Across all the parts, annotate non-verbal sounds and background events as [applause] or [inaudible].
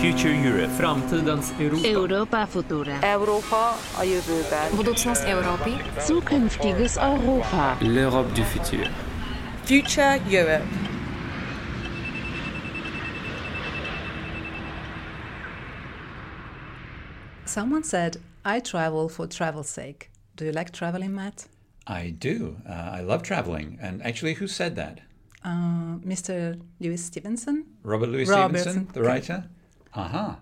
Future Europe. Framtidens Europa. Europa Futura. Európa a jövőben. Budoucnost Evropy. Zukünftiges Europa. L'Europe du futur. Future Europe. Someone said, I travel for travel's sake. Do you like traveling, Matt? I do. Uh, I love traveling. And actually, who said that? Uh, Mr. Lewis Stevenson? Robert Louis Robertson. Stevenson, the writer? Aha.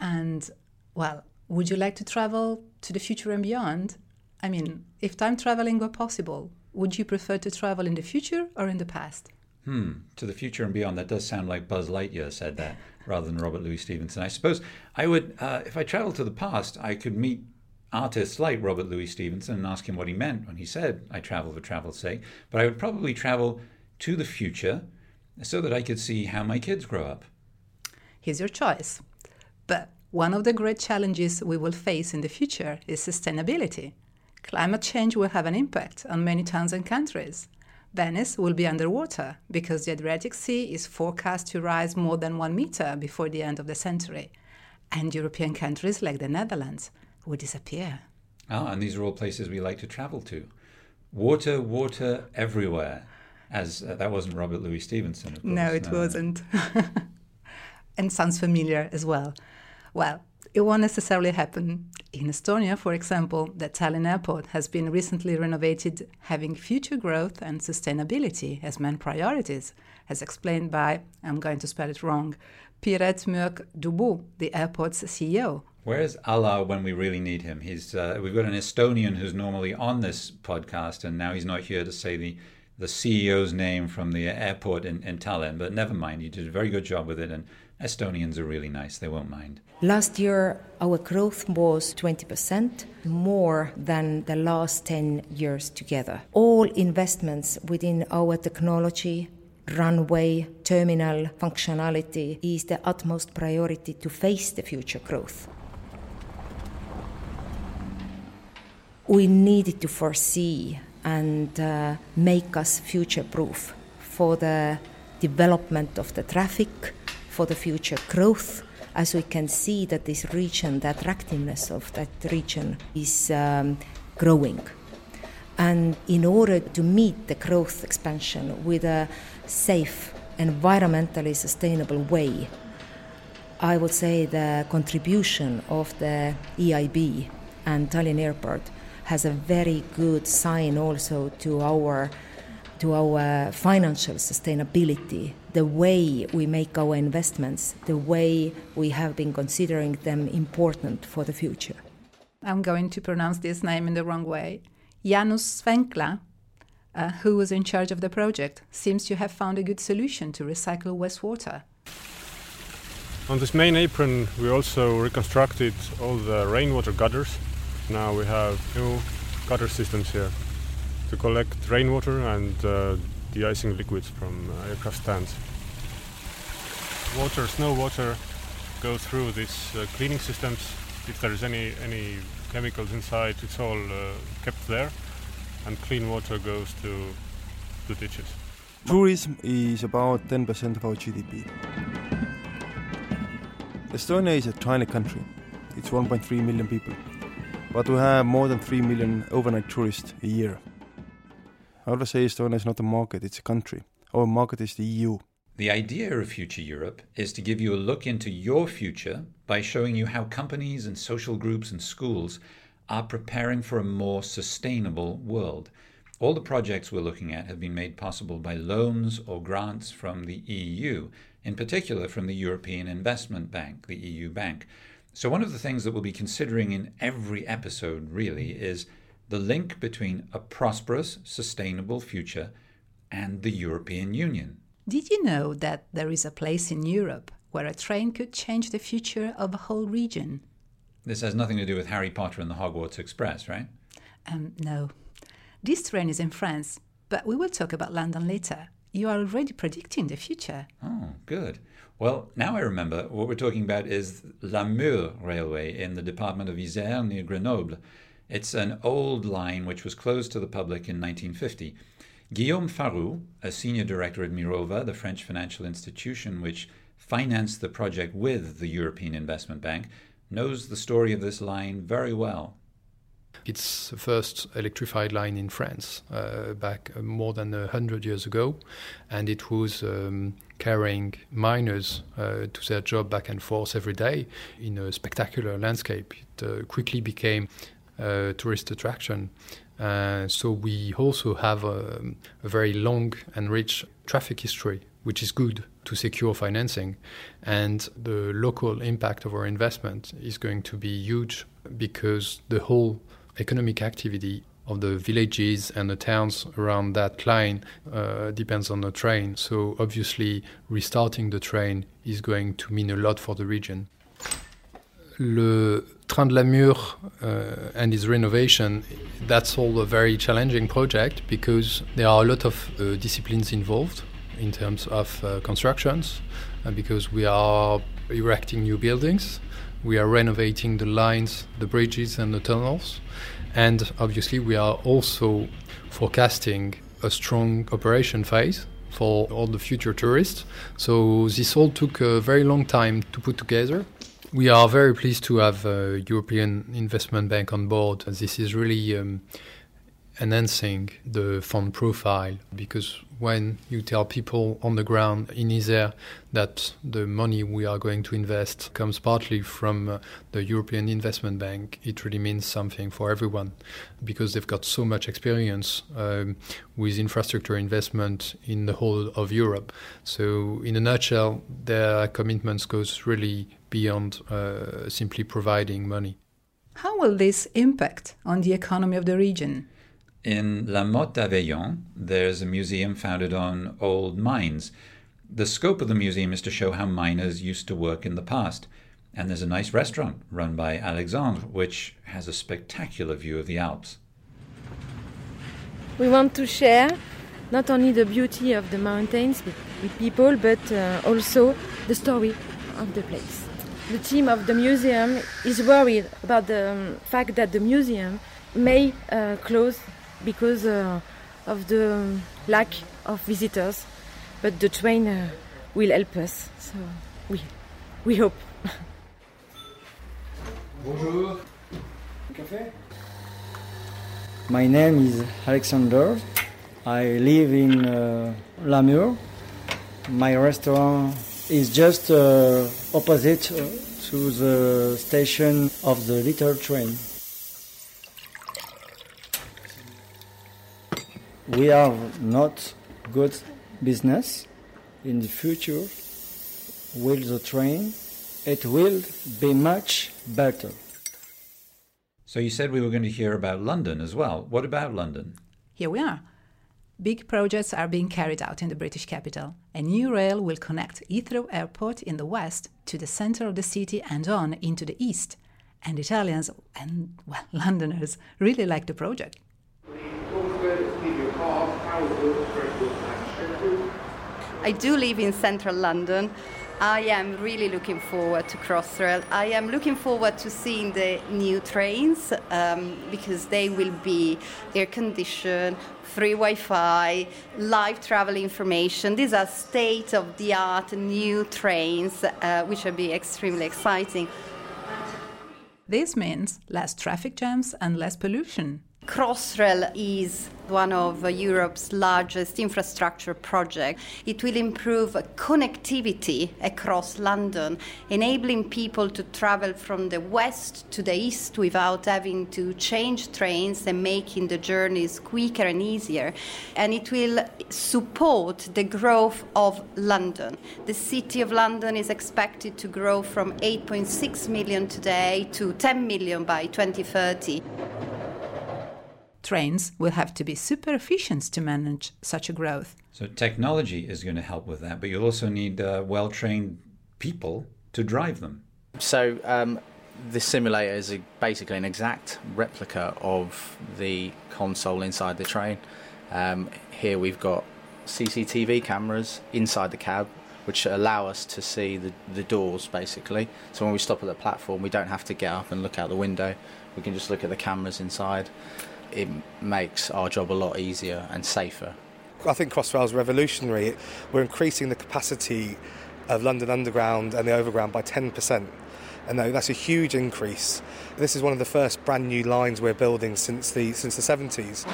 And, well, would you like to travel to the future and beyond? I mean, if time traveling were possible, would you prefer to travel in the future or in the past? Hmm. To the future and beyond. That does sound like Buzz Lightyear said that [laughs] rather than Robert Louis Stevenson. I suppose I would, uh, if I traveled to the past, I could meet artists like Robert Louis Stevenson and ask him what he meant when he said, I travel for travel's sake. But I would probably travel to the future so that I could see how my kids grow up. Here's your choice. But one of the great challenges we will face in the future is sustainability. Climate change will have an impact on many towns and countries. Venice will be underwater because the Adriatic Sea is forecast to rise more than one meter before the end of the century. And European countries like the Netherlands will disappear. Ah, and these are all places we like to travel to. Water, water everywhere. As uh, that wasn't Robert Louis Stevenson. Of course. No, it wasn't. [laughs] and sounds familiar as well. Well, it won't necessarily happen. In Estonia, for example, the Tallinn airport has been recently renovated, having future growth and sustainability as main priorities, as explained by, I'm going to spell it wrong, Piret Mörk Dubu, the airport's CEO. Where's Allar when we really need him? He's uh, we've got an Estonian who's normally on this podcast, and now he's not here to say the the CEO's name from the airport in, in Tallinn. But never mind, you did a very good job with it, and Estonians are really nice; they won't mind. Last year, our growth was 20%, more than the last 10 years together. All investments within our technology, runway, terminal functionality is the utmost priority to face the future growth. We needed to foresee and uh, make us future proof for the development of the traffic, for the future growth as we can see that this region, the attractiveness of that region is um, growing. And in order to meet the growth expansion with a safe, environmentally sustainable way, I would say the contribution of the EIB and Tallinn Airport has a very good sign also to our to our financial sustainability, the way we make our investments, the way we have been considering them important for the future. I'm going to pronounce this name in the wrong way. Janusz Svenkla, uh, who was in charge of the project, seems to have found a good solution to recycle wastewater. On this main apron, we also reconstructed all the rainwater gutters. Now we have new gutter systems here to collect rainwater and uh, de-icing liquids from uh, aircraft stands. Water, snow water, go through these uh, cleaning systems. If there is any any chemicals inside, it's all uh, kept there, and clean water goes to the ditches. Tourism is about 10% of our GDP. Estonia is a tiny country. It's 1.3 million people. But we have more than 3 million overnight tourists a year. I would say Estonia is not a market, it's a country. Oh, Our market is the EU. The idea of Future Europe is to give you a look into your future by showing you how companies and social groups and schools are preparing for a more sustainable world. All the projects we're looking at have been made possible by loans or grants from the EU, in particular from the European Investment Bank, the EU bank. So, one of the things that we'll be considering in every episode really is the link between a prosperous, sustainable future and the European Union. Did you know that there is a place in Europe where a train could change the future of a whole region? This has nothing to do with Harry Potter and the Hogwarts Express, right? Um, no. This train is in France, but we will talk about London later. You are already predicting the future. Oh, good. Well, now I remember what we're talking about is La Mure Railway in the department of Isère near Grenoble. It's an old line which was closed to the public in 1950. Guillaume Farou, a senior director at Mirova, the French financial institution which financed the project with the European Investment Bank, knows the story of this line very well. It's the first electrified line in France uh, back uh, more than a hundred years ago, and it was um, carrying miners uh, to their job back and forth every day in a spectacular landscape. It uh, quickly became tourist attraction. Uh, so we also have a, a very long and rich traffic history, which is good to secure financing. And the local impact of our investment is going to be huge because the whole economic activity of the villages and the towns around that line uh, depends on the train. So obviously, restarting the train is going to mean a lot for the region. Le Train de la Mure uh, and its renovation, that's all a very challenging project because there are a lot of uh, disciplines involved in terms of uh, constructions, uh, because we are erecting new buildings, we are renovating the lines, the bridges, and the tunnels. And obviously, we are also forecasting a strong operation phase for all the future tourists. So, this all took a very long time to put together. We are very pleased to have a European Investment Bank on board. This is really um, enhancing the fund profile because when you tell people on the ground in Isère that the money we are going to invest comes partly from uh, the European Investment Bank, it really means something for everyone because they've got so much experience um, with infrastructure investment in the whole of Europe. So, in a nutshell, their commitments goes really beyond uh, simply providing money. How will this impact on the economy of the region? In La Motte d'Aveyron, there's a museum founded on old mines. The scope of the museum is to show how miners used to work in the past. And there's a nice restaurant run by Alexandre, which has a spectacular view of the Alps. We want to share not only the beauty of the mountains with, with people, but uh, also the story of the place. The team of the museum is worried about the um, fact that the museum may uh, close because uh, of the lack of visitors. But the train uh, will help us, so we, we hope. [laughs] Bonjour. Café? My name is Alexander. I live in uh, La Mure. My restaurant is just uh, opposite uh, to the station of the little train. we are not good business. In the future with the train it will be much better. So you said we were going to hear about london as well. What about london? Here we are big projects are being carried out in the british capital. A new rail will connect heathrow airport in the west to the center of the city and on into the east. And italians and well [laughs] londoners really like the project. I do live in central London. I am really looking forward to Crossrail. I am looking forward to seeing the new trains um, because they will be air conditioned, free Wi Fi, live travel information. These are state of the art new trains, uh, which will be extremely exciting. This means less traffic jams and less pollution. Crossrail is one of Europe's largest infrastructure projects. It will improve connectivity across London, enabling people to travel from the west to the east without having to change trains and making the journeys quicker and easier. And it will support the growth of London. The city of London is expected to grow from 8.6 million today to 10 million by 2030 trains will have to be super efficient to manage such a growth. So, technology is going to help with that, but you'll also need uh, well trained people to drive them. So, um, this simulator is a, basically an exact replica of the console inside the train. Um, here we've got CCTV cameras inside the cab, which allow us to see the, the doors basically. So when we stop at the platform, we don't have to get up and look out the window. We can just look at the cameras inside it makes our job a lot easier and safer. I think Crossrail is revolutionary. We're increasing the capacity of London Underground and the Overground by 10%. And that's a huge increase. This is one of the first brand new lines we're building since the, since the 70s.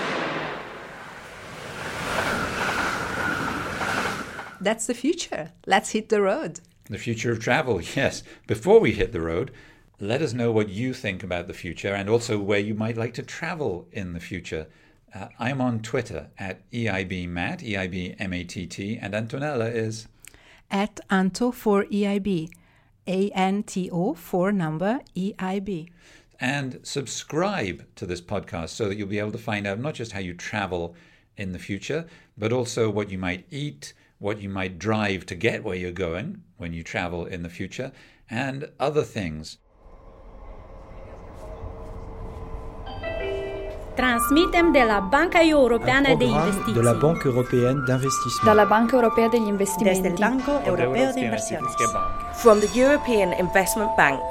That's the future. Let's hit the road. The future of travel, [laughs] yes. Before we hit the road, let us know what you think about the future and also where you might like to travel in the future. Uh, I'm on Twitter at EIBMatt, E-I-B-M-A-T-T, and Antonella is... At Anto for EIB, A-N-T-O for number EIB. And subscribe to this podcast so that you'll be able to find out not just how you travel in the future, but also what you might eat, what you might drive to get where you're going when you travel in the future, and other things. Transmitem de la Banca Europeană de Investiții. de la Banque Européenne d'Investissement. Dalla Banca Europea degli Investimenti. Desde el Banco Europeo de Inversiones. From the European Investment Bank.